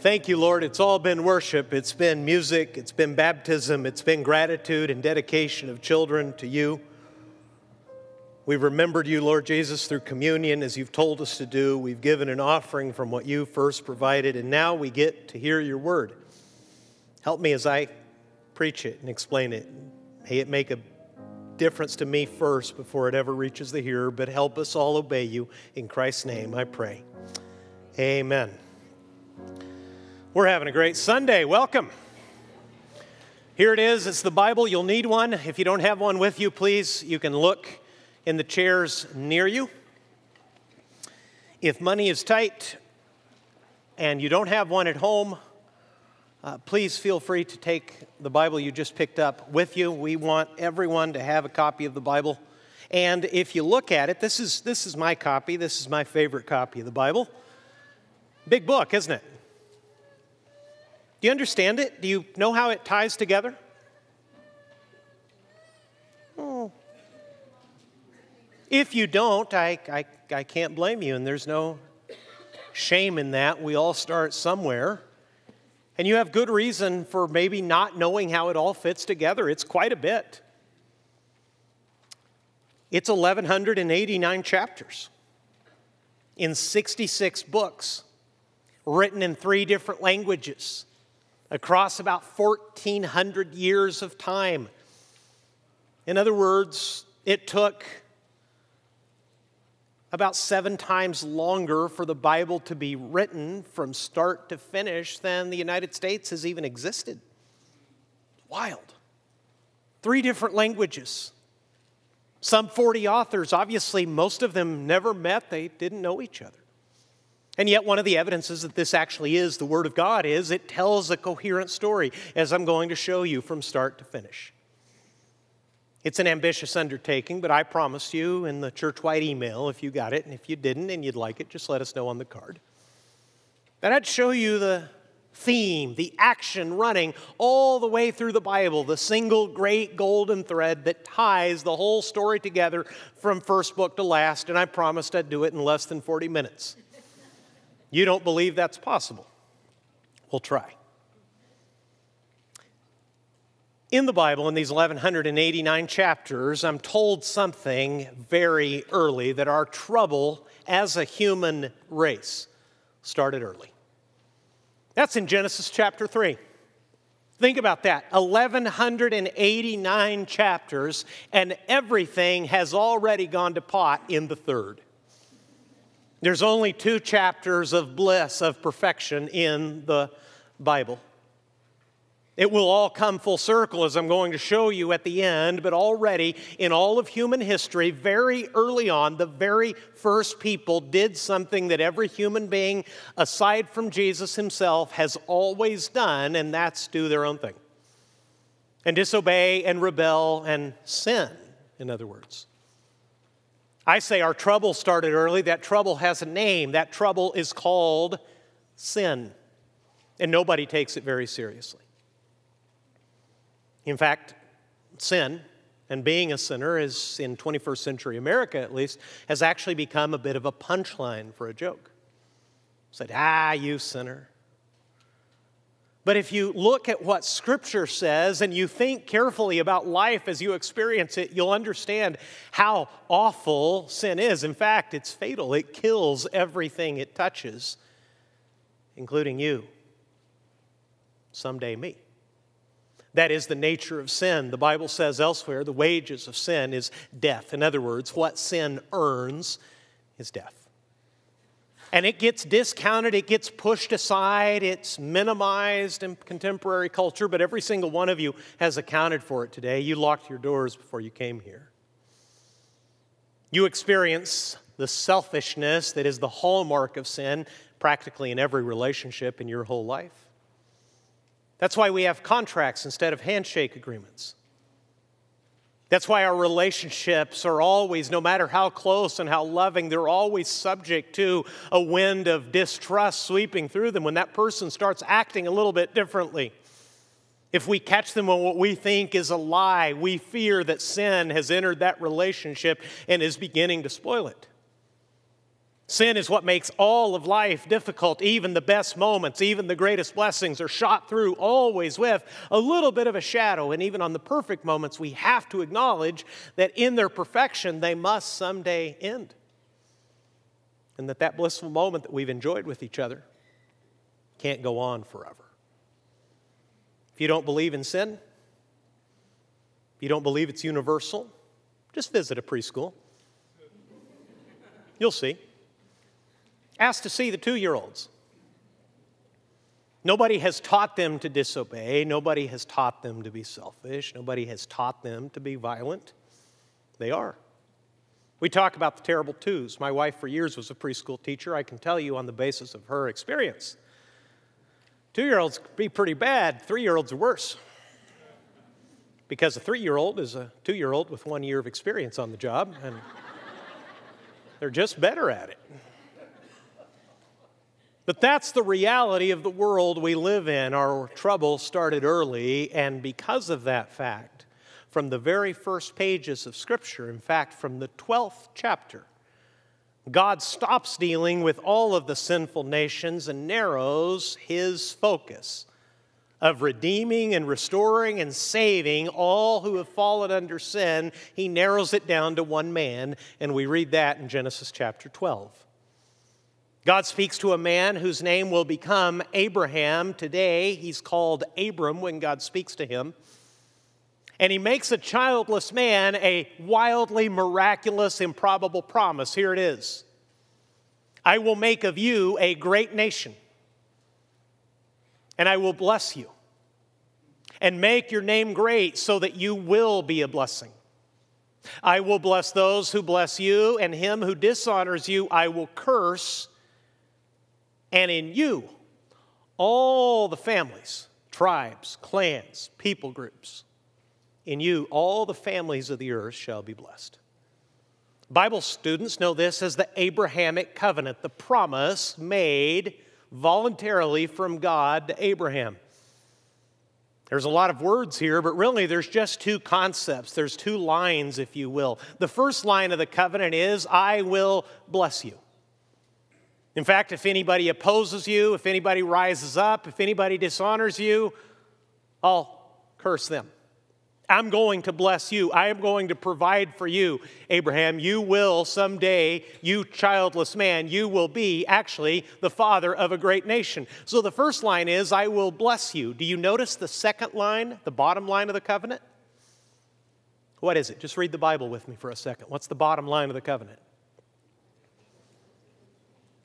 Thank you, Lord. It's all been worship, it's been music, it's been baptism, it's been gratitude and dedication of children to you. We've remembered you, Lord Jesus, through communion as you've told us to do. We've given an offering from what you first provided, and now we get to hear your word. Help me as I preach it and explain it. May it make a difference to me first before it ever reaches the hearer, but help us all obey you. In Christ's name, I pray. Amen. We're having a great Sunday. Welcome. Here it is. It's the Bible. You'll need one. If you don't have one with you, please, you can look in the chairs near you. If money is tight and you don't have one at home, uh, please feel free to take the Bible you just picked up with you. We want everyone to have a copy of the Bible. And if you look at it, this is, this is my copy. This is my favorite copy of the Bible. Big book, isn't it? Do you understand it? Do you know how it ties together? Oh. If you don't, I, I, I can't blame you, and there's no shame in that. We all start somewhere. And you have good reason for maybe not knowing how it all fits together. It's quite a bit. It's 1,189 chapters in 66 books, written in three different languages across about 1,400 years of time. In other words, it took about seven times longer for the Bible to be written from start to finish than the United States has even existed. Wild. Three different languages. Some 40 authors, obviously, most of them never met, they didn't know each other. And yet, one of the evidences that this actually is the Word of God is it tells a coherent story, as I'm going to show you from start to finish. It's an ambitious undertaking, but I promised you in the church-wide email if you got it, and if you didn't and you'd like it, just let us know on the card. That I'd show you the theme, the action running all the way through the Bible, the single great golden thread that ties the whole story together from first book to last, and I promised I'd do it in less than 40 minutes. You don't believe that's possible? We'll try. In the Bible, in these 1189 chapters, I'm told something very early that our trouble as a human race started early. That's in Genesis chapter 3. Think about that 1189 chapters, and everything has already gone to pot in the third. There's only two chapters of bliss, of perfection in the Bible. It will all come full circle as I'm going to show you at the end, but already in all of human history, very early on, the very first people did something that every human being, aside from Jesus himself, has always done, and that's do their own thing. And disobey and rebel and sin, in other words. I say our trouble started early. That trouble has a name. That trouble is called sin. And nobody takes it very seriously. In fact, sin and being a sinner is, in 21st century America at least, has actually become a bit of a punchline for a joke. Said, ah, you sinner. But if you look at what Scripture says and you think carefully about life as you experience it, you'll understand how awful sin is. In fact, it's fatal, it kills everything it touches, including you, someday me. That is the nature of sin. The Bible says elsewhere the wages of sin is death. In other words, what sin earns is death. And it gets discounted, it gets pushed aside, it's minimized in contemporary culture, but every single one of you has accounted for it today. You locked your doors before you came here. You experience the selfishness that is the hallmark of sin practically in every relationship in your whole life. That's why we have contracts instead of handshake agreements. That's why our relationships are always, no matter how close and how loving, they're always subject to a wind of distrust sweeping through them when that person starts acting a little bit differently. If we catch them on what we think is a lie, we fear that sin has entered that relationship and is beginning to spoil it. Sin is what makes all of life difficult. Even the best moments, even the greatest blessings are shot through always with a little bit of a shadow. And even on the perfect moments, we have to acknowledge that in their perfection, they must someday end. And that that blissful moment that we've enjoyed with each other can't go on forever. If you don't believe in sin, if you don't believe it's universal, just visit a preschool. You'll see. Ask to see the two year olds. Nobody has taught them to disobey. Nobody has taught them to be selfish. Nobody has taught them to be violent. They are. We talk about the terrible twos. My wife, for years, was a preschool teacher. I can tell you on the basis of her experience. Two year olds be pretty bad, three year olds are worse. Because a three year old is a two year old with one year of experience on the job, and they're just better at it. But that's the reality of the world we live in. Our trouble started early, and because of that fact, from the very first pages of Scripture, in fact, from the 12th chapter, God stops dealing with all of the sinful nations and narrows his focus of redeeming and restoring and saving all who have fallen under sin. He narrows it down to one man, and we read that in Genesis chapter 12. God speaks to a man whose name will become Abraham. Today, he's called Abram when God speaks to him. And he makes a childless man a wildly miraculous, improbable promise. Here it is I will make of you a great nation, and I will bless you, and make your name great so that you will be a blessing. I will bless those who bless you, and him who dishonors you I will curse and in you, all the families, tribes, clans, people groups, in you, all the families of the earth shall be blessed. Bible students know this as the Abrahamic covenant, the promise made voluntarily from God to Abraham. There's a lot of words here, but really there's just two concepts. There's two lines, if you will. The first line of the covenant is, I will bless you. In fact, if anybody opposes you, if anybody rises up, if anybody dishonors you, I'll curse them. I'm going to bless you. I am going to provide for you, Abraham. You will someday, you childless man, you will be actually the father of a great nation. So the first line is, I will bless you. Do you notice the second line, the bottom line of the covenant? What is it? Just read the Bible with me for a second. What's the bottom line of the covenant?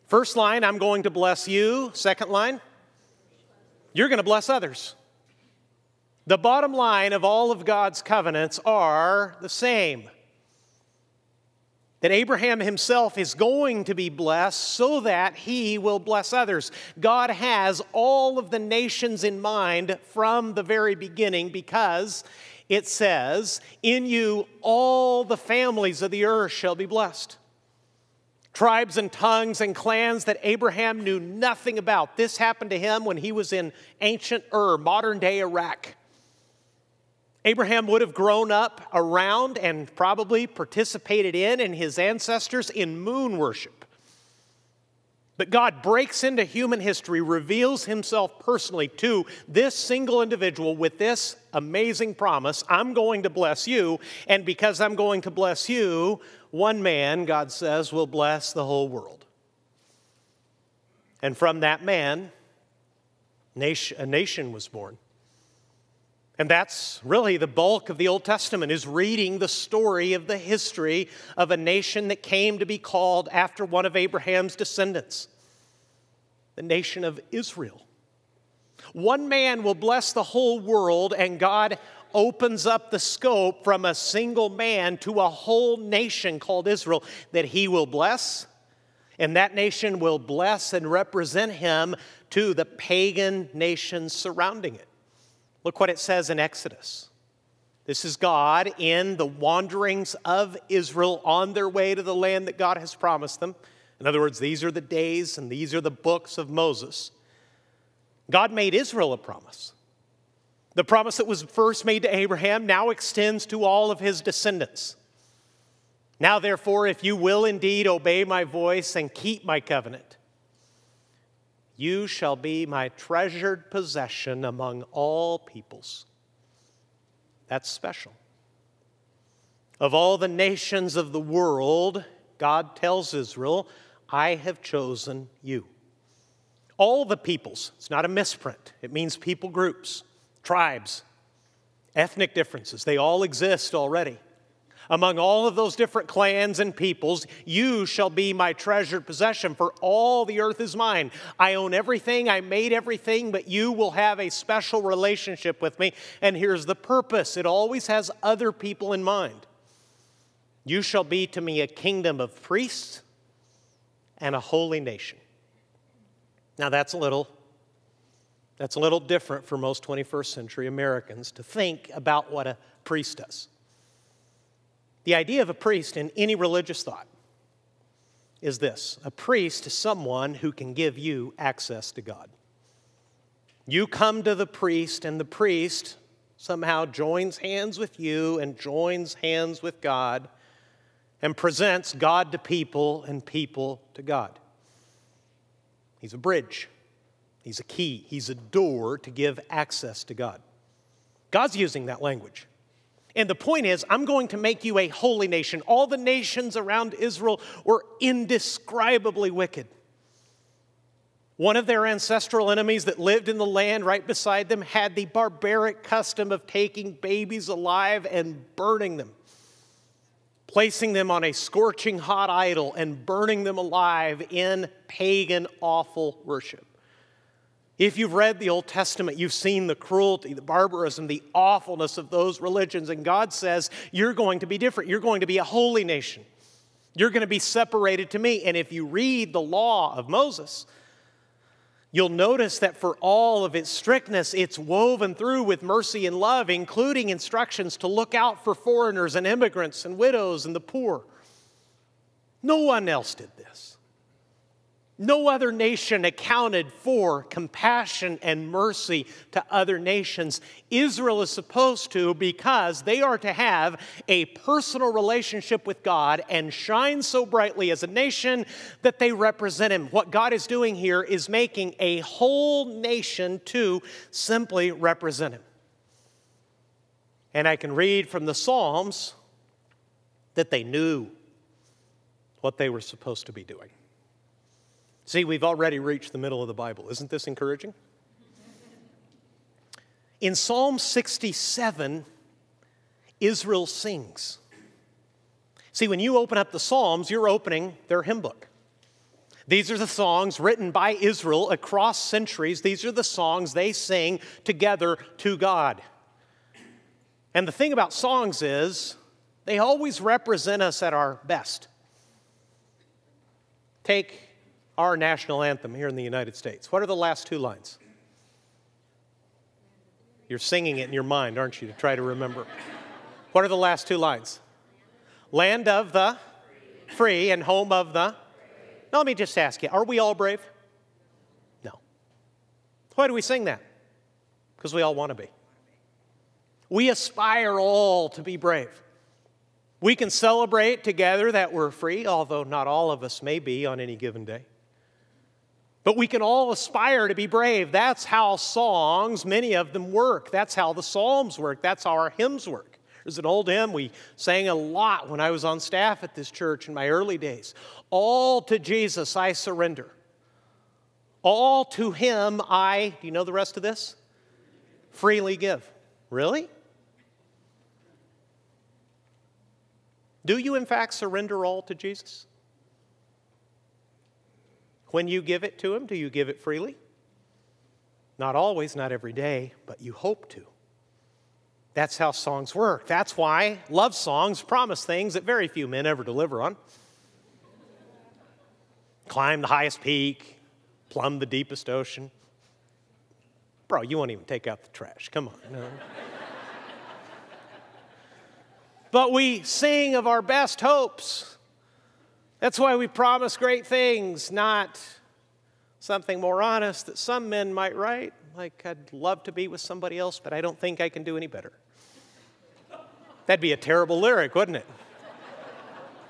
First line, I'm going to bless you. Second line, you're going to bless others. The bottom line of all of God's covenants are the same that Abraham himself is going to be blessed so that he will bless others. God has all of the nations in mind from the very beginning because it says, In you all the families of the earth shall be blessed tribes and tongues and clans that Abraham knew nothing about. This happened to him when he was in ancient Ur, modern day Iraq. Abraham would have grown up around and probably participated in and his ancestors in moon worship. But God breaks into human history, reveals himself personally to this single individual with this amazing promise I'm going to bless you, and because I'm going to bless you, one man, God says, will bless the whole world. And from that man, a nation was born. And that's really the bulk of the Old Testament is reading the story of the history of a nation that came to be called after one of Abraham's descendants, the nation of Israel. One man will bless the whole world, and God opens up the scope from a single man to a whole nation called Israel that he will bless, and that nation will bless and represent him to the pagan nations surrounding it. Look what it says in Exodus. This is God in the wanderings of Israel on their way to the land that God has promised them. In other words, these are the days and these are the books of Moses. God made Israel a promise. The promise that was first made to Abraham now extends to all of his descendants. Now, therefore, if you will indeed obey my voice and keep my covenant, you shall be my treasured possession among all peoples. That's special. Of all the nations of the world, God tells Israel, I have chosen you. All the peoples, it's not a misprint, it means people groups, tribes, ethnic differences, they all exist already. Among all of those different clans and peoples, you shall be my treasured possession, for all the earth is mine. I own everything, I made everything, but you will have a special relationship with me. And here's the purpose it always has other people in mind. You shall be to me a kingdom of priests and a holy nation. Now that's a little that's a little different for most 21st century Americans to think about what a priest does. The idea of a priest in any religious thought is this a priest is someone who can give you access to God. You come to the priest, and the priest somehow joins hands with you and joins hands with God and presents God to people and people to God. He's a bridge, He's a key, He's a door to give access to God. God's using that language. And the point is, I'm going to make you a holy nation. All the nations around Israel were indescribably wicked. One of their ancestral enemies that lived in the land right beside them had the barbaric custom of taking babies alive and burning them, placing them on a scorching hot idol and burning them alive in pagan, awful worship. If you've read the Old Testament, you've seen the cruelty, the barbarism, the awfulness of those religions, and God says, You're going to be different. You're going to be a holy nation. You're going to be separated to me. And if you read the law of Moses, you'll notice that for all of its strictness, it's woven through with mercy and love, including instructions to look out for foreigners and immigrants and widows and the poor. No one else did this. No other nation accounted for compassion and mercy to other nations. Israel is supposed to because they are to have a personal relationship with God and shine so brightly as a nation that they represent Him. What God is doing here is making a whole nation to simply represent Him. And I can read from the Psalms that they knew what they were supposed to be doing. See, we've already reached the middle of the Bible. Isn't this encouraging? In Psalm 67, Israel sings. See, when you open up the Psalms, you're opening their hymn book. These are the songs written by Israel across centuries. These are the songs they sing together to God. And the thing about songs is, they always represent us at our best. Take our national anthem here in the United States. What are the last two lines? You're singing it in your mind, aren't you, to try to remember? What are the last two lines? Land of the free and home of the. Now, let me just ask you are we all brave? No. Why do we sing that? Because we all want to be. We aspire all to be brave. We can celebrate together that we're free, although not all of us may be on any given day. But we can all aspire to be brave. That's how songs, many of them work. That's how the Psalms work. That's how our hymns work. There's an old hymn we sang a lot when I was on staff at this church in my early days. All to Jesus I surrender. All to Him I, do you know the rest of this? Freely give. Really? Do you, in fact, surrender all to Jesus? When you give it to Him, do you give it freely? Not always, not every day, but you hope to. That's how songs work. That's why love songs promise things that very few men ever deliver on. Climb the highest peak, plumb the deepest ocean. Bro, you won't even take out the trash. Come on. No. but we sing of our best hopes that's why we promise great things, not something more honest that some men might write, like, I'd love to be with somebody else, but I don't think I can do any better. That'd be a terrible lyric, wouldn't it?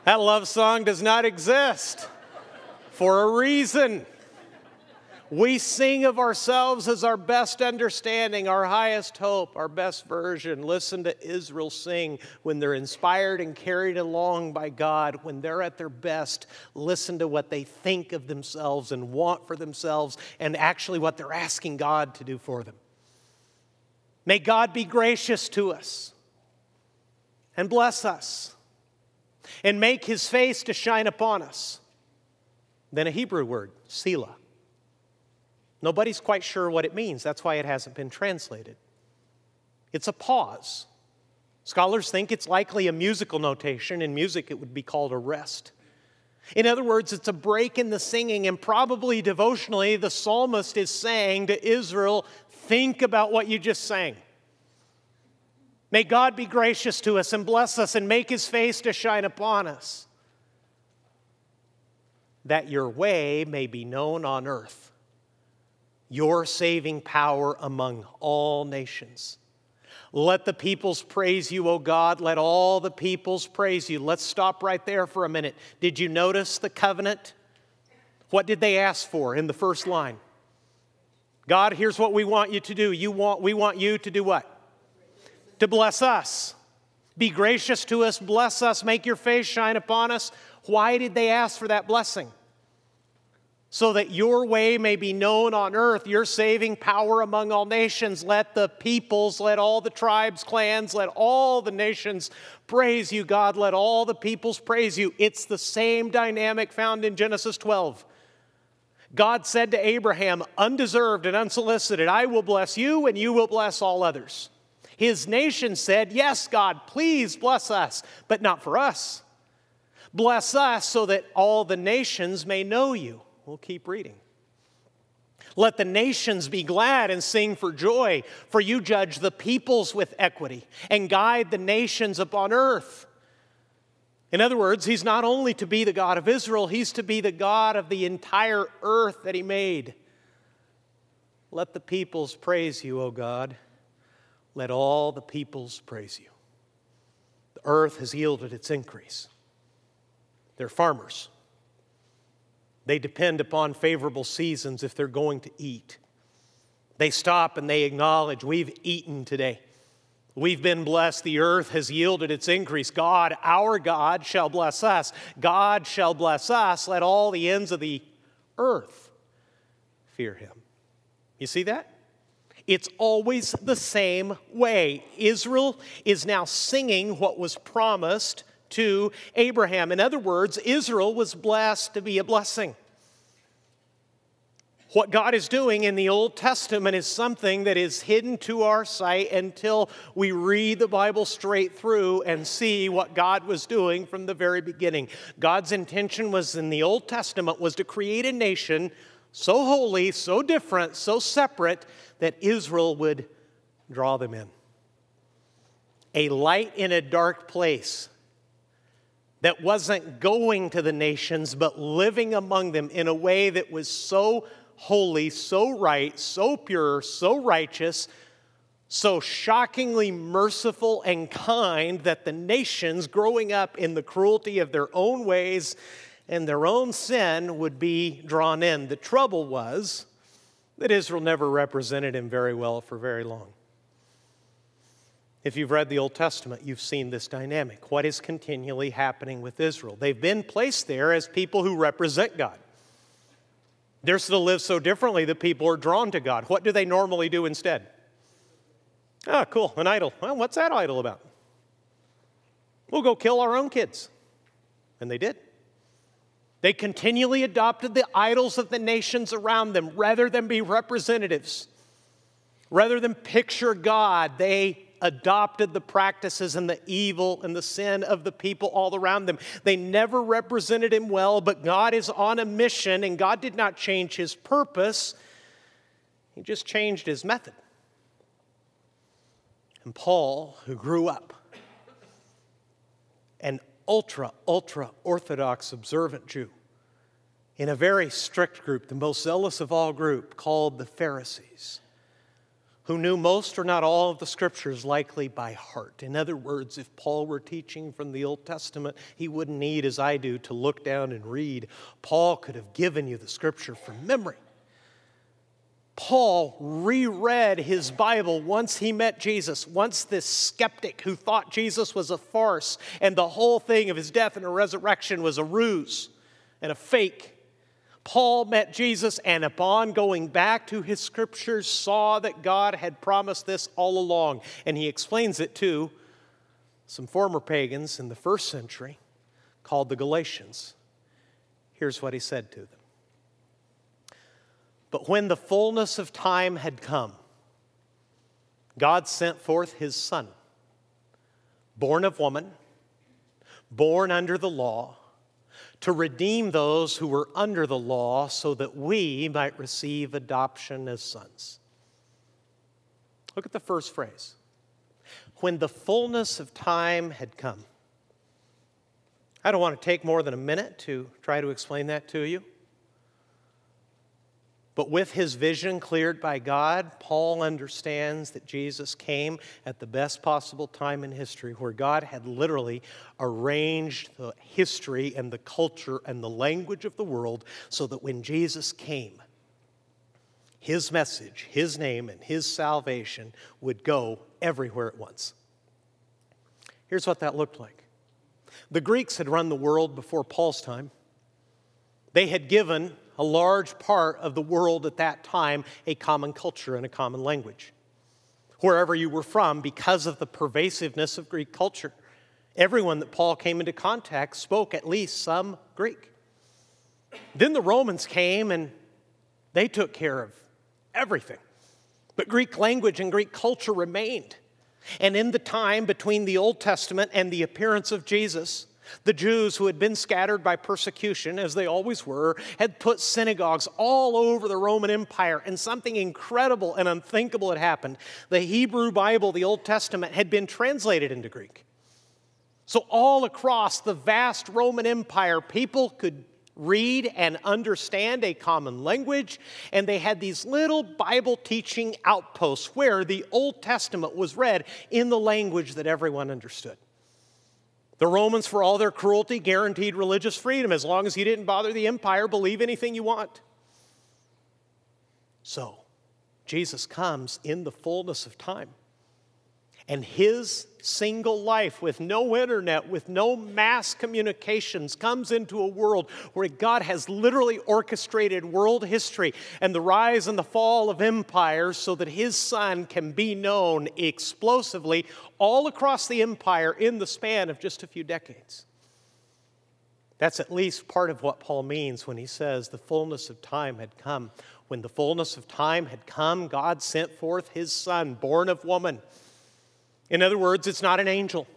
That love song does not exist for a reason. We sing of ourselves as our best understanding, our highest hope, our best version. Listen to Israel sing when they're inspired and carried along by God, when they're at their best. Listen to what they think of themselves and want for themselves, and actually what they're asking God to do for them. May God be gracious to us and bless us and make his face to shine upon us. Then a Hebrew word, Selah Nobody's quite sure what it means. That's why it hasn't been translated. It's a pause. Scholars think it's likely a musical notation. In music, it would be called a rest. In other words, it's a break in the singing, and probably devotionally, the psalmist is saying to Israel, Think about what you just sang. May God be gracious to us and bless us and make his face to shine upon us, that your way may be known on earth your saving power among all nations. Let the peoples praise you, O God. Let all the peoples praise you. Let's stop right there for a minute. Did you notice the covenant? What did they ask for in the first line? God, here's what we want you to do. You want, we want you to do what? To bless us. Be gracious to us, bless us, make your face shine upon us. Why did they ask for that blessing? So that your way may be known on earth, your saving power among all nations. Let the peoples, let all the tribes, clans, let all the nations praise you, God. Let all the peoples praise you. It's the same dynamic found in Genesis 12. God said to Abraham, undeserved and unsolicited, I will bless you and you will bless all others. His nation said, Yes, God, please bless us, but not for us. Bless us so that all the nations may know you. We'll keep reading. Let the nations be glad and sing for joy, for you judge the peoples with equity and guide the nations upon earth. In other words, he's not only to be the God of Israel, he's to be the God of the entire earth that he made. Let the peoples praise you, O God. Let all the peoples praise you. The earth has yielded its increase. They're farmers. They depend upon favorable seasons if they're going to eat. They stop and they acknowledge, We've eaten today. We've been blessed. The earth has yielded its increase. God, our God, shall bless us. God shall bless us. Let all the ends of the earth fear him. You see that? It's always the same way. Israel is now singing what was promised to Abraham. In other words, Israel was blessed to be a blessing. What God is doing in the Old Testament is something that is hidden to our sight until we read the Bible straight through and see what God was doing from the very beginning. God's intention was in the Old Testament was to create a nation so holy, so different, so separate that Israel would draw them in. A light in a dark place that wasn't going to the nations, but living among them in a way that was so holy, so right, so pure, so righteous, so shockingly merciful and kind that the nations growing up in the cruelty of their own ways and their own sin would be drawn in. The trouble was that Israel never represented him very well for very long. If you've read the Old Testament, you've seen this dynamic. What is continually happening with Israel? They've been placed there as people who represent God. They're still live so differently that people are drawn to God. What do they normally do instead? Ah, cool, an idol. Well, what's that idol about? We'll go kill our own kids. And they did. They continually adopted the idols of the nations around them rather than be representatives. Rather than picture God, they adopted the practices and the evil and the sin of the people all around them. They never represented him well, but God is on a mission, and God did not change his purpose, he just changed his method. And Paul, who grew up an ultra, ultra Orthodox observant Jew, in a very strict group, the most zealous of all group, called the Pharisees who knew most or not all of the scriptures likely by heart. In other words, if Paul were teaching from the Old Testament, he wouldn't need, as I do, to look down and read. Paul could have given you the scripture from memory. Paul reread his Bible once he met Jesus, once this skeptic who thought Jesus was a farce and the whole thing of his death and resurrection was a ruse and a fake. Paul met Jesus and, upon going back to his scriptures, saw that God had promised this all along. And he explains it to some former pagans in the first century called the Galatians. Here's what he said to them But when the fullness of time had come, God sent forth his Son, born of woman, born under the law to redeem those who were under the law so that we might receive adoption as sons. Look at the first phrase. When the fullness of time had come. I don't want to take more than a minute to try to explain that to you. But with his vision cleared by God, Paul understands that Jesus came at the best possible time in history where God had literally arranged the history and the culture and the language of the world so that when Jesus came, his message, his name, and his salvation would go everywhere at once. Here's what that looked like the Greeks had run the world before Paul's time, they had given a large part of the world at that time a common culture and a common language. Wherever you were from, because of the pervasiveness of Greek culture, everyone that Paul came into contact spoke at least some Greek. Then the Romans came and they took care of everything. But Greek language and Greek culture remained. And in the time between the Old Testament and the appearance of Jesus, the Jews, who had been scattered by persecution, as they always were, had put synagogues all over the Roman Empire, and something incredible and unthinkable had happened. The Hebrew Bible, the Old Testament, had been translated into Greek. So, all across the vast Roman Empire, people could read and understand a common language, and they had these little Bible teaching outposts where the Old Testament was read in the language that everyone understood. The Romans, for all their cruelty, guaranteed religious freedom as long as you didn't bother the empire, believe anything you want. So, Jesus comes in the fullness of time. And his single life, with no internet, with no mass communications, comes into a world where God has literally orchestrated world history and the rise and the fall of empires so that his son can be known explosively all across the empire in the span of just a few decades. That's at least part of what Paul means when he says the fullness of time had come. When the fullness of time had come, God sent forth his son, born of woman in other words, it's not an angel.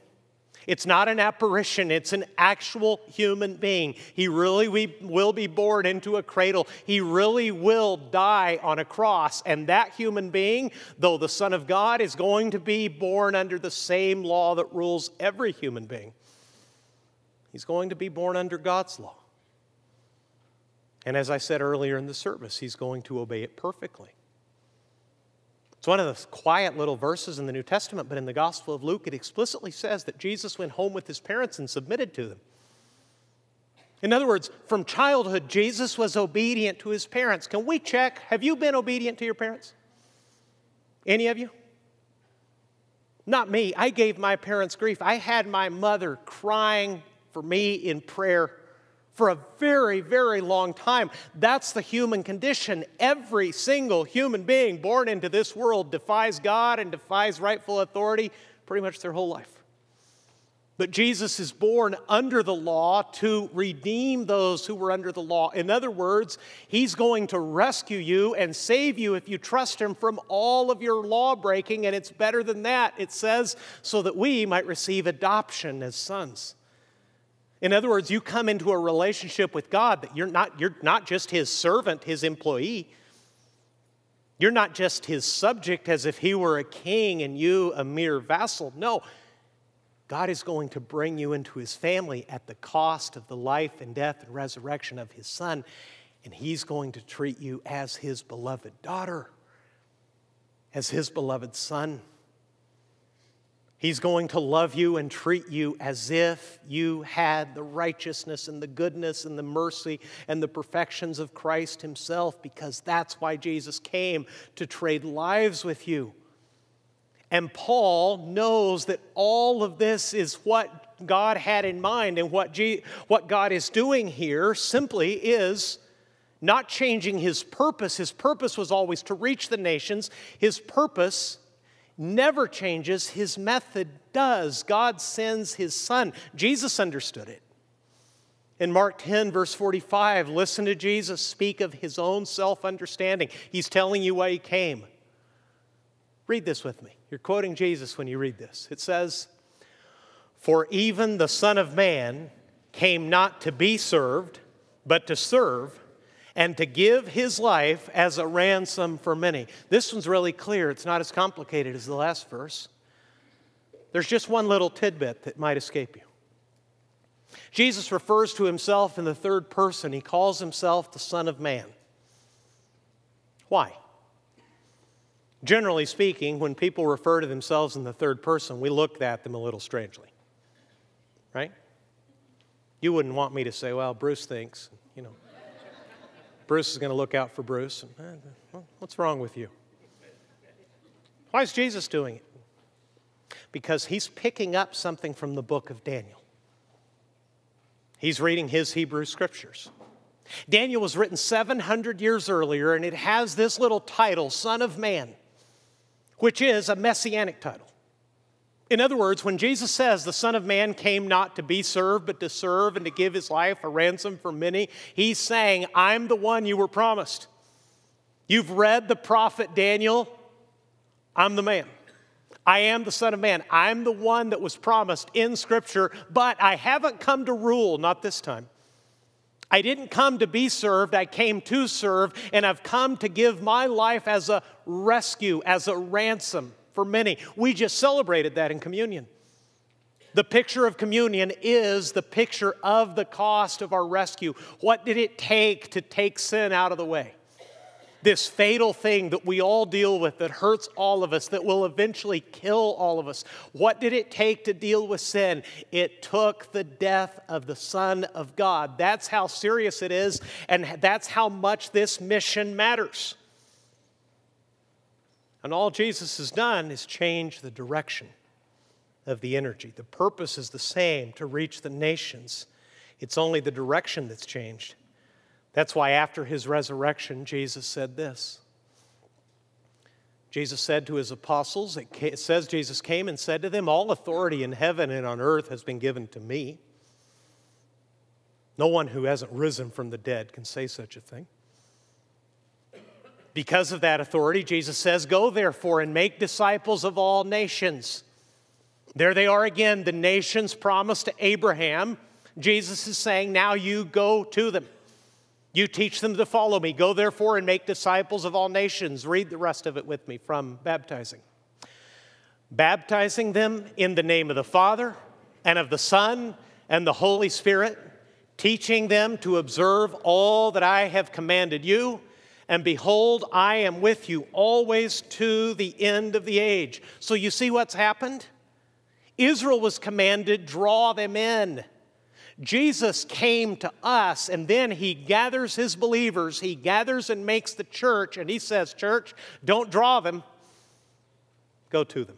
It's not an apparition, it's an actual human being. He really will be born into a cradle. He really will die on a cross. And that human being, though the Son of God, is going to be born under the same law that rules every human being. He's going to be born under God's law. And as I said earlier in the service, he's going to obey it perfectly. It's one of the quiet little verses in the New Testament, but in the Gospel of Luke, it explicitly says that Jesus went home with his parents and submitted to them. In other words, from childhood, Jesus was obedient to his parents. Can we check? Have you been obedient to your parents? Any of you? Not me. I gave my parents grief. I had my mother crying for me in prayer for a very, very long time. That's the human condition. Every single human being born into this world defies God and defies rightful authority pretty much their whole life. But Jesus is born under the law to redeem those who were under the law. In other words, He's going to rescue you and save you if you trust Him from all of your law breaking. And it's better than that. It says, so that we might receive adoption as sons. In other words, you come into a relationship with God that you're not, you're not just his servant, his employee. You're not just his subject as if he were a king and you a mere vassal. No, God is going to bring you into his family at the cost of the life and death and resurrection of his son, and he's going to treat you as his beloved daughter as his beloved son. He's going to love you and treat you as if you had the righteousness and the goodness and the mercy and the perfections of Christ Himself, because that's why Jesus came to trade lives with you. And Paul knows that all of this is what God had in mind, and what, G- what God is doing here simply is not changing His purpose. His purpose was always to reach the nations, His purpose never changes, his method does. God sends his son. Jesus understood it. In Mark 10, verse 45, listen to Jesus speak of his own self understanding. He's telling you why he came. Read this with me. You're quoting Jesus when you read this. It says, For even the Son of Man came not to be served, but to serve and to give his life as a ransom for many. This one's really clear. It's not as complicated as the last verse. There's just one little tidbit that might escape you. Jesus refers to himself in the third person. He calls himself the Son of Man. Why? Generally speaking, when people refer to themselves in the third person, we look at them a little strangely. Right? You wouldn't want me to say, well, Bruce thinks. Bruce is going to look out for Bruce. What's wrong with you? Why is Jesus doing it? Because he's picking up something from the book of Daniel. He's reading his Hebrew scriptures. Daniel was written 700 years earlier, and it has this little title, Son of Man, which is a messianic title. In other words, when Jesus says the Son of Man came not to be served, but to serve and to give his life a ransom for many, he's saying, I'm the one you were promised. You've read the prophet Daniel. I'm the man. I am the Son of Man. I'm the one that was promised in Scripture, but I haven't come to rule, not this time. I didn't come to be served, I came to serve, and I've come to give my life as a rescue, as a ransom for many. We just celebrated that in communion. The picture of communion is the picture of the cost of our rescue. What did it take to take sin out of the way? This fatal thing that we all deal with that hurts all of us, that will eventually kill all of us. What did it take to deal with sin? It took the death of the Son of God. That's how serious it is, and that's how much this mission matters. And all Jesus has done is change the direction of the energy. The purpose is the same to reach the nations, it's only the direction that's changed. That's why after his resurrection, Jesus said this. Jesus said to his apostles, it says Jesus came and said to them, All authority in heaven and on earth has been given to me. No one who hasn't risen from the dead can say such a thing. Because of that authority, Jesus says, Go therefore and make disciples of all nations. There they are again, the nations promised to Abraham. Jesus is saying, Now you go to them. You teach them to follow me. Go therefore and make disciples of all nations. Read the rest of it with me from baptizing. Baptizing them in the name of the Father and of the Son and the Holy Spirit, teaching them to observe all that I have commanded you. And behold, I am with you always to the end of the age. So you see what's happened? Israel was commanded, draw them in. Jesus came to us, and then he gathers his believers. He gathers and makes the church, and he says, Church, don't draw them, go to them.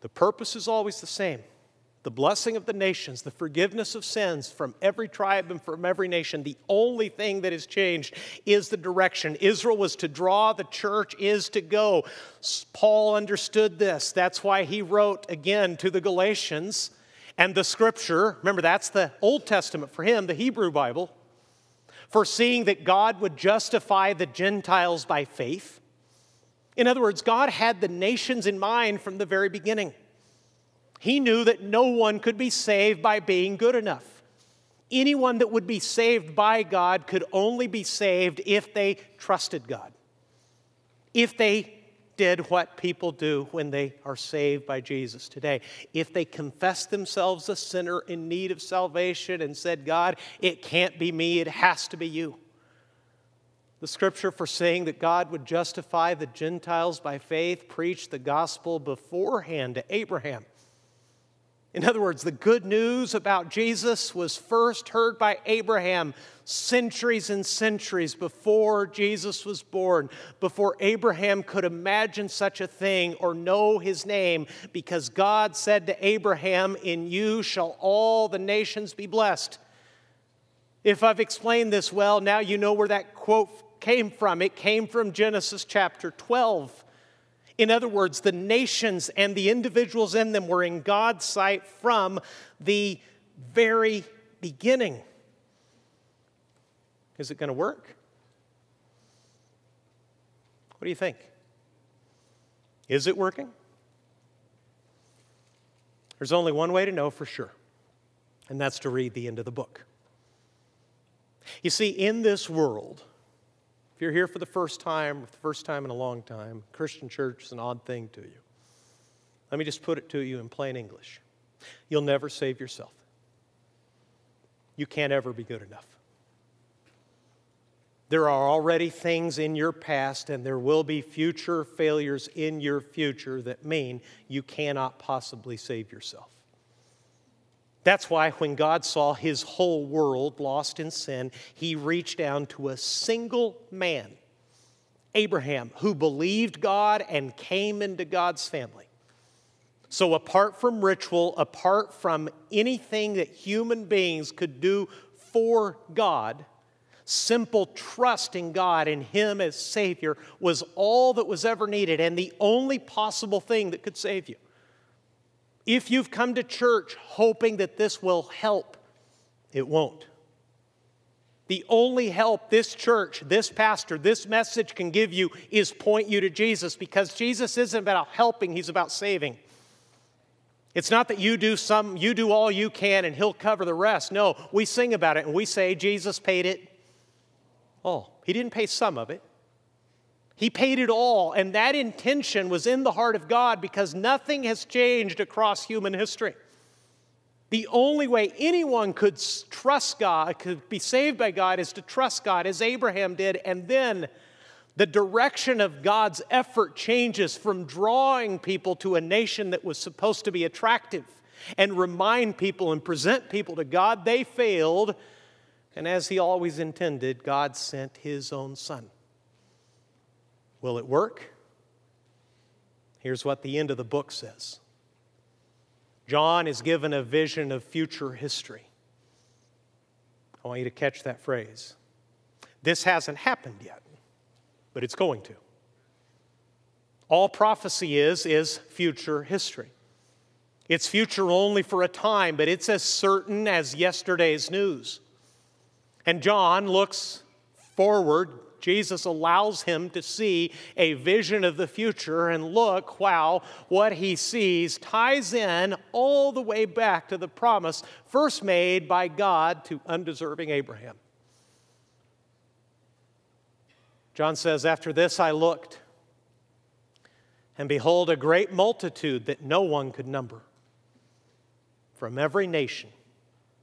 The purpose is always the same the blessing of the nations, the forgiveness of sins from every tribe and from every nation. The only thing that has changed is the direction. Israel was to draw, the church is to go. Paul understood this. That's why he wrote again to the Galatians and the scripture. Remember, that's the Old Testament for him, the Hebrew Bible. Foreseeing that God would justify the Gentiles by faith. In other words, God had the nations in mind from the very beginning. He knew that no one could be saved by being good enough. Anyone that would be saved by God could only be saved if they trusted God. If they did what people do when they are saved by Jesus today. If they confessed themselves a sinner in need of salvation and said, God, it can't be me, it has to be you. the scripture for saying that God would justify the Gentiles by faith preached the gospel beforehand to Abraham. In other words, the good news about Jesus was first heard by Abraham centuries and centuries before Jesus was born, before Abraham could imagine such a thing or know his name, because God said to Abraham, In you shall all the nations be blessed. If I've explained this well, now you know where that quote came from. It came from Genesis chapter 12. In other words, the nations and the individuals in them were in God's sight from the very beginning. Is it going to work? What do you think? Is it working? There's only one way to know for sure, and that's to read the end of the book. You see, in this world, if you're here for the first time, the first time in a long time, Christian church is an odd thing to you. Let me just put it to you in plain English. You'll never save yourself. You can't ever be good enough. There are already things in your past, and there will be future failures in your future that mean you cannot possibly save yourself. That's why when God saw his whole world lost in sin, he reached down to a single man, Abraham, who believed God and came into God's family. So, apart from ritual, apart from anything that human beings could do for God, simple trust in God and Him as Savior was all that was ever needed and the only possible thing that could save you. If you've come to church hoping that this will help, it won't. The only help this church, this pastor, this message can give you is point you to Jesus because Jesus isn't about helping, he's about saving. It's not that you do some you do all you can and he'll cover the rest. No, we sing about it and we say Jesus paid it Oh, He didn't pay some of it. He paid it all, and that intention was in the heart of God because nothing has changed across human history. The only way anyone could trust God, could be saved by God, is to trust God as Abraham did, and then the direction of God's effort changes from drawing people to a nation that was supposed to be attractive and remind people and present people to God. They failed, and as He always intended, God sent His own Son. Will it work? Here's what the end of the book says John is given a vision of future history. I want you to catch that phrase. This hasn't happened yet, but it's going to. All prophecy is, is future history. It's future only for a time, but it's as certain as yesterday's news. And John looks forward Jesus allows him to see a vision of the future, and look, wow, what he sees ties in all the way back to the promise first made by God to undeserving Abraham. John says, After this I looked, and behold, a great multitude that no one could number from every nation,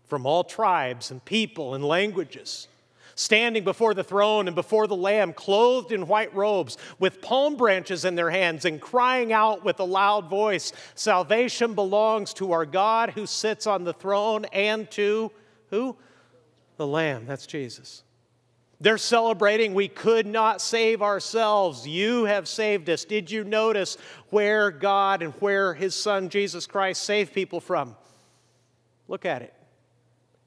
from all tribes and people and languages standing before the throne and before the Lamb, clothed in white robes, with palm branches in their hands, and crying out with a loud voice Salvation belongs to our God who sits on the throne and to who? The Lamb. That's Jesus. They're celebrating, we could not save ourselves. You have saved us. Did you notice where God and where His Son Jesus Christ saved people from? Look at it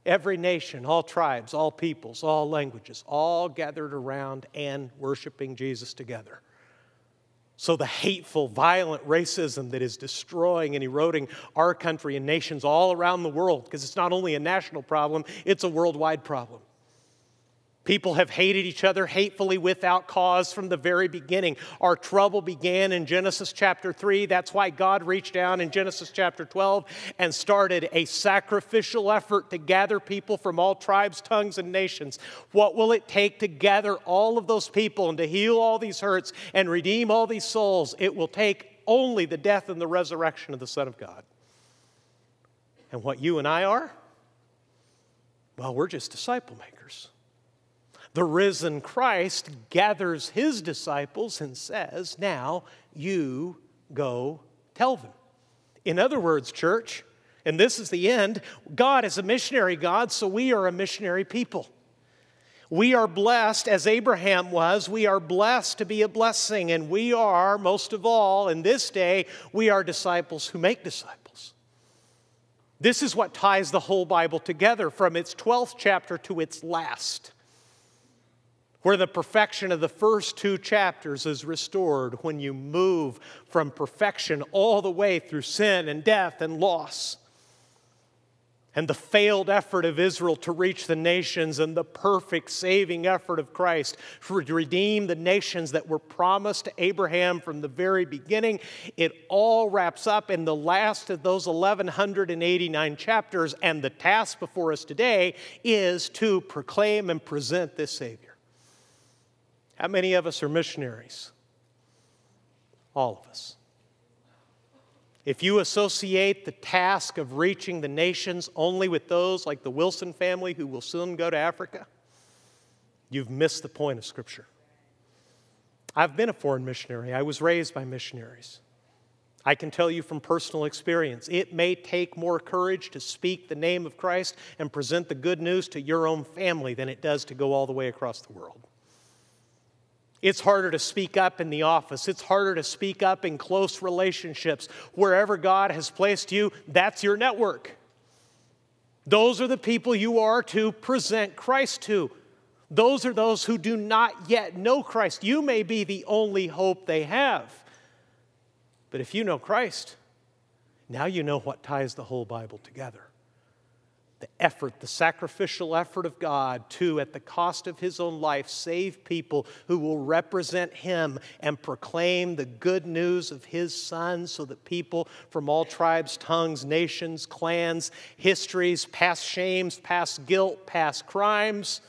every nation, all tribes, all peoples, all languages, all gathered around and worshiping Jesus together. So, the hateful, violent racism that is destroying and eroding our country and nations all around the world, because it's not only a national problem, it's a worldwide problem. People have hated each other hatefully without cause from the very beginning. Our trouble began in Genesis chapter 3. That's why God reached down in Genesis chapter 12 and started a sacrificial effort to gather people from all tribes, tongues, and nations. What will it take to gather all of those people and to heal all these hurts and redeem all these souls? It will take only the death and the resurrection of the Son of God. And what you and I are? Well, we're just disciple makers. The risen Christ gathers his disciples and says, Now you go tell them. In other words, church, and this is the end, God is a missionary God, so we are a missionary people. We are blessed, as Abraham was, we are blessed to be a blessing, and we are, most of all, in this day, we are disciples who make disciples. This is what ties the whole Bible together from its 12th chapter to its last, where the perfection of the first two chapters is restored when you move from perfection all the way through sin and death and loss and the failed effort of Israel to reach the nations and the perfect saving effort of Christ to redeem the nations that were promised to Abraham from the very beginning. It all wraps up in the last of those 1189 chapters, and the task before us today is to proclaim and present this Savior. How many of us are missionaries? All of us. If you associate the task of reaching the nations only with those like the Wilson family who will soon go to Africa, you've missed the point of Scripture. I've been a foreign missionary, I was raised by missionaries. I can tell you from personal experience, it may take more courage to speak the name of Christ and present the good news to your own family than it does to go all the way across the world. It's harder to speak up in the office. It's harder to speak up in close relationships. Wherever God has placed you, that's your network. Those are the people you are to present Christ to. Those are those who do not yet know Christ. You may be the only hope they have. But if you know Christ, now you know what ties the whole Bible together the effort, the sacrificial effort of God to, at the cost of his own life, save people who will represent him and proclaim the good news of his son so that people from all tribes, tongues, nations, clans, histories, past shames, past guilt, past crimes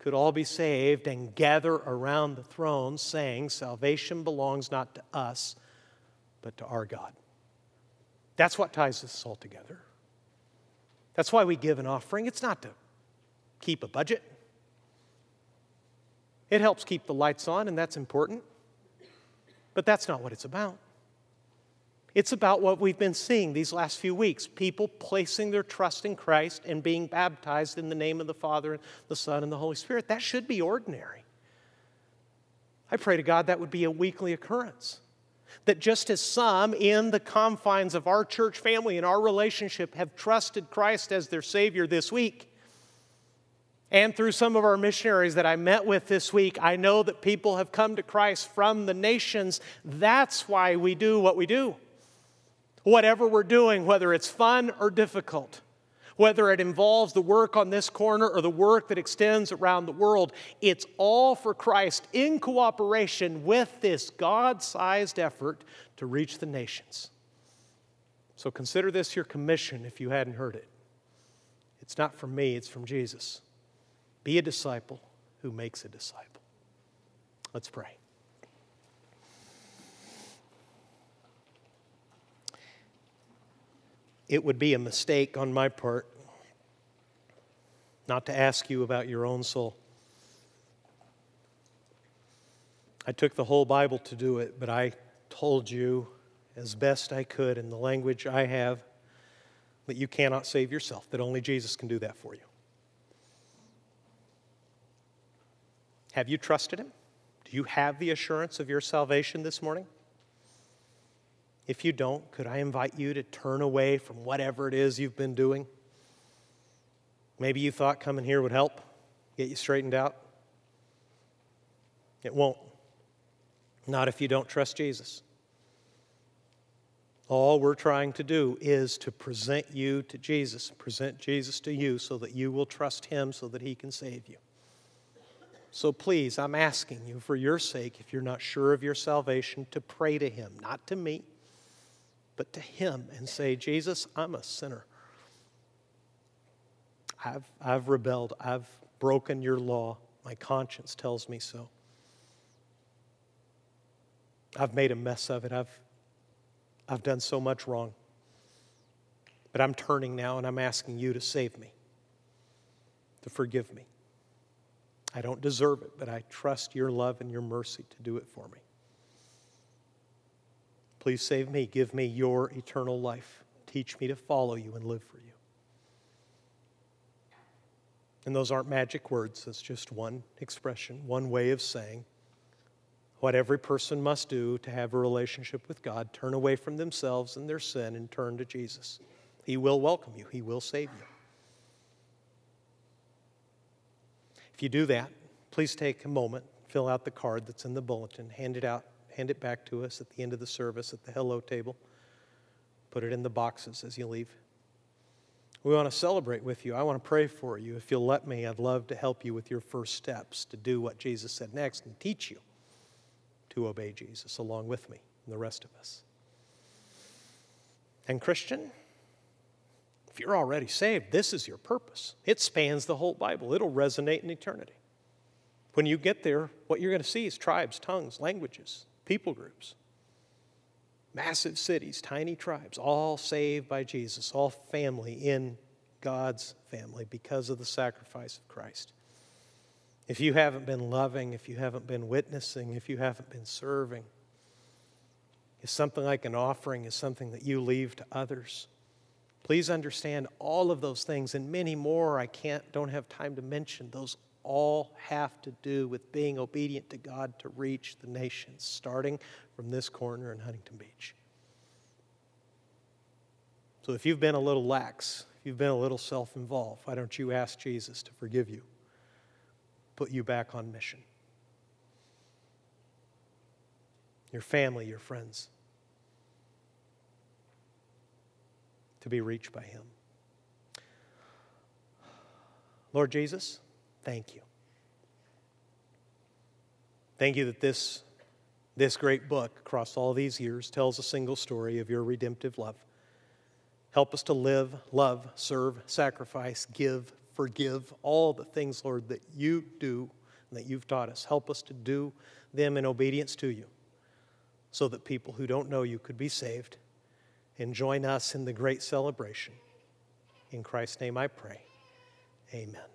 could all be saved and gather around the throne saying, Salvation belongs not to us, but to our God. That's what ties this all together. That's why we give an offering. It's not to keep a budget, it helps keep the lights on, and that's important. But that's not what it's about. It's about what we've been seeing these last few weeks people placing their trust in Christ and being baptized in the name of the Father, the Son, and the Holy Spirit. That should be ordinary. I pray to God that would be a weekly occurrence. That just as some in the confines of our church family and our relationship have trusted Christ as their Savior this week, and through some of our missionaries that I met with this week, I know that people have come to Christ from the nations. That's why we do what we do. Whatever we're doing, whether it's fun or difficult, whether it involves the work on this corner or the work that extends around the world, it's all for Christ in cooperation with this God sized effort to reach the nations. So consider this your commission if you hadn't heard it. It's not from me, it's from Jesus. Be a disciple who makes a disciple. Let's pray. It would be a mistake on my part not to ask you about your own soul. I took the whole Bible to do it, but I told you as best I could in the language I have that you cannot save yourself, that only Jesus can do that for you. Have you trusted Him? Do you have the assurance of your salvation this morning? If you don't, could I invite you to turn away from whatever it is you've been doing? Maybe you thought coming here would help get you straightened out. It won't. Not if you don't trust Jesus. All we're trying to do is to present you to Jesus, present Jesus to you so that you will trust Him so that He can save you. So please, I'm asking you for your sake, if you're not sure of your salvation, to pray to Him, not to me, but to Him and say, Jesus, I'm a sinner. I've, I've rebelled. I've broken your law. My conscience tells me so. I've made a mess of it. I've, I've done so much wrong. But I'm turning now and I'm asking you to save me, to forgive me. I don't deserve it, but I trust your love and your mercy to do it for me. Please save me. Give me your eternal life. Teach me to follow you and live for you. And those aren't magic words, that's just one expression, one way of saying what every person must do to have a relationship with God turn away from themselves and their sin and turn to Jesus. He will welcome you, He will save you. If you do that, please take a moment, fill out the card that's in the bulletin, hand it out, hand it back to us at the end of the service at the hello table. Put it in the boxes as you leave. We want to celebrate with you. I want to pray for you. If you'll let me, I'd love to help you with your first steps to do what Jesus said next and teach you to obey Jesus along with me and the rest of us. And, Christian, if you're already saved, this is your purpose. It spans the whole Bible, it'll resonate in eternity. When you get there, what you're going to see is tribes, tongues, languages, people groups massive cities, tiny tribes, all saved by Jesus, all family in God's family because of the sacrifice of Christ. If you haven't been loving, if you haven't been witnessing, if you haven't been serving, if something like an offering is something that you leave to others, please understand all of those things and many more I can't don't have time to mention. Those all have to do with being obedient to God to reach the nations, starting from this corner in Huntington Beach. So if you've been a little lax, if you've been a little self involved, why don't you ask Jesus to forgive you, put you back on mission? Your family, your friends, to be reached by Him. Lord Jesus, Thank you. Thank you that this, this great book, across all these years, tells a single story of your redemptive love. Help us to live, love, serve, sacrifice, give, forgive, all the things, Lord, that you do and that you've taught us. Help us to do them in obedience to you so that people who don't know you could be saved and join us in the great celebration. In Christ's name I pray. Amen.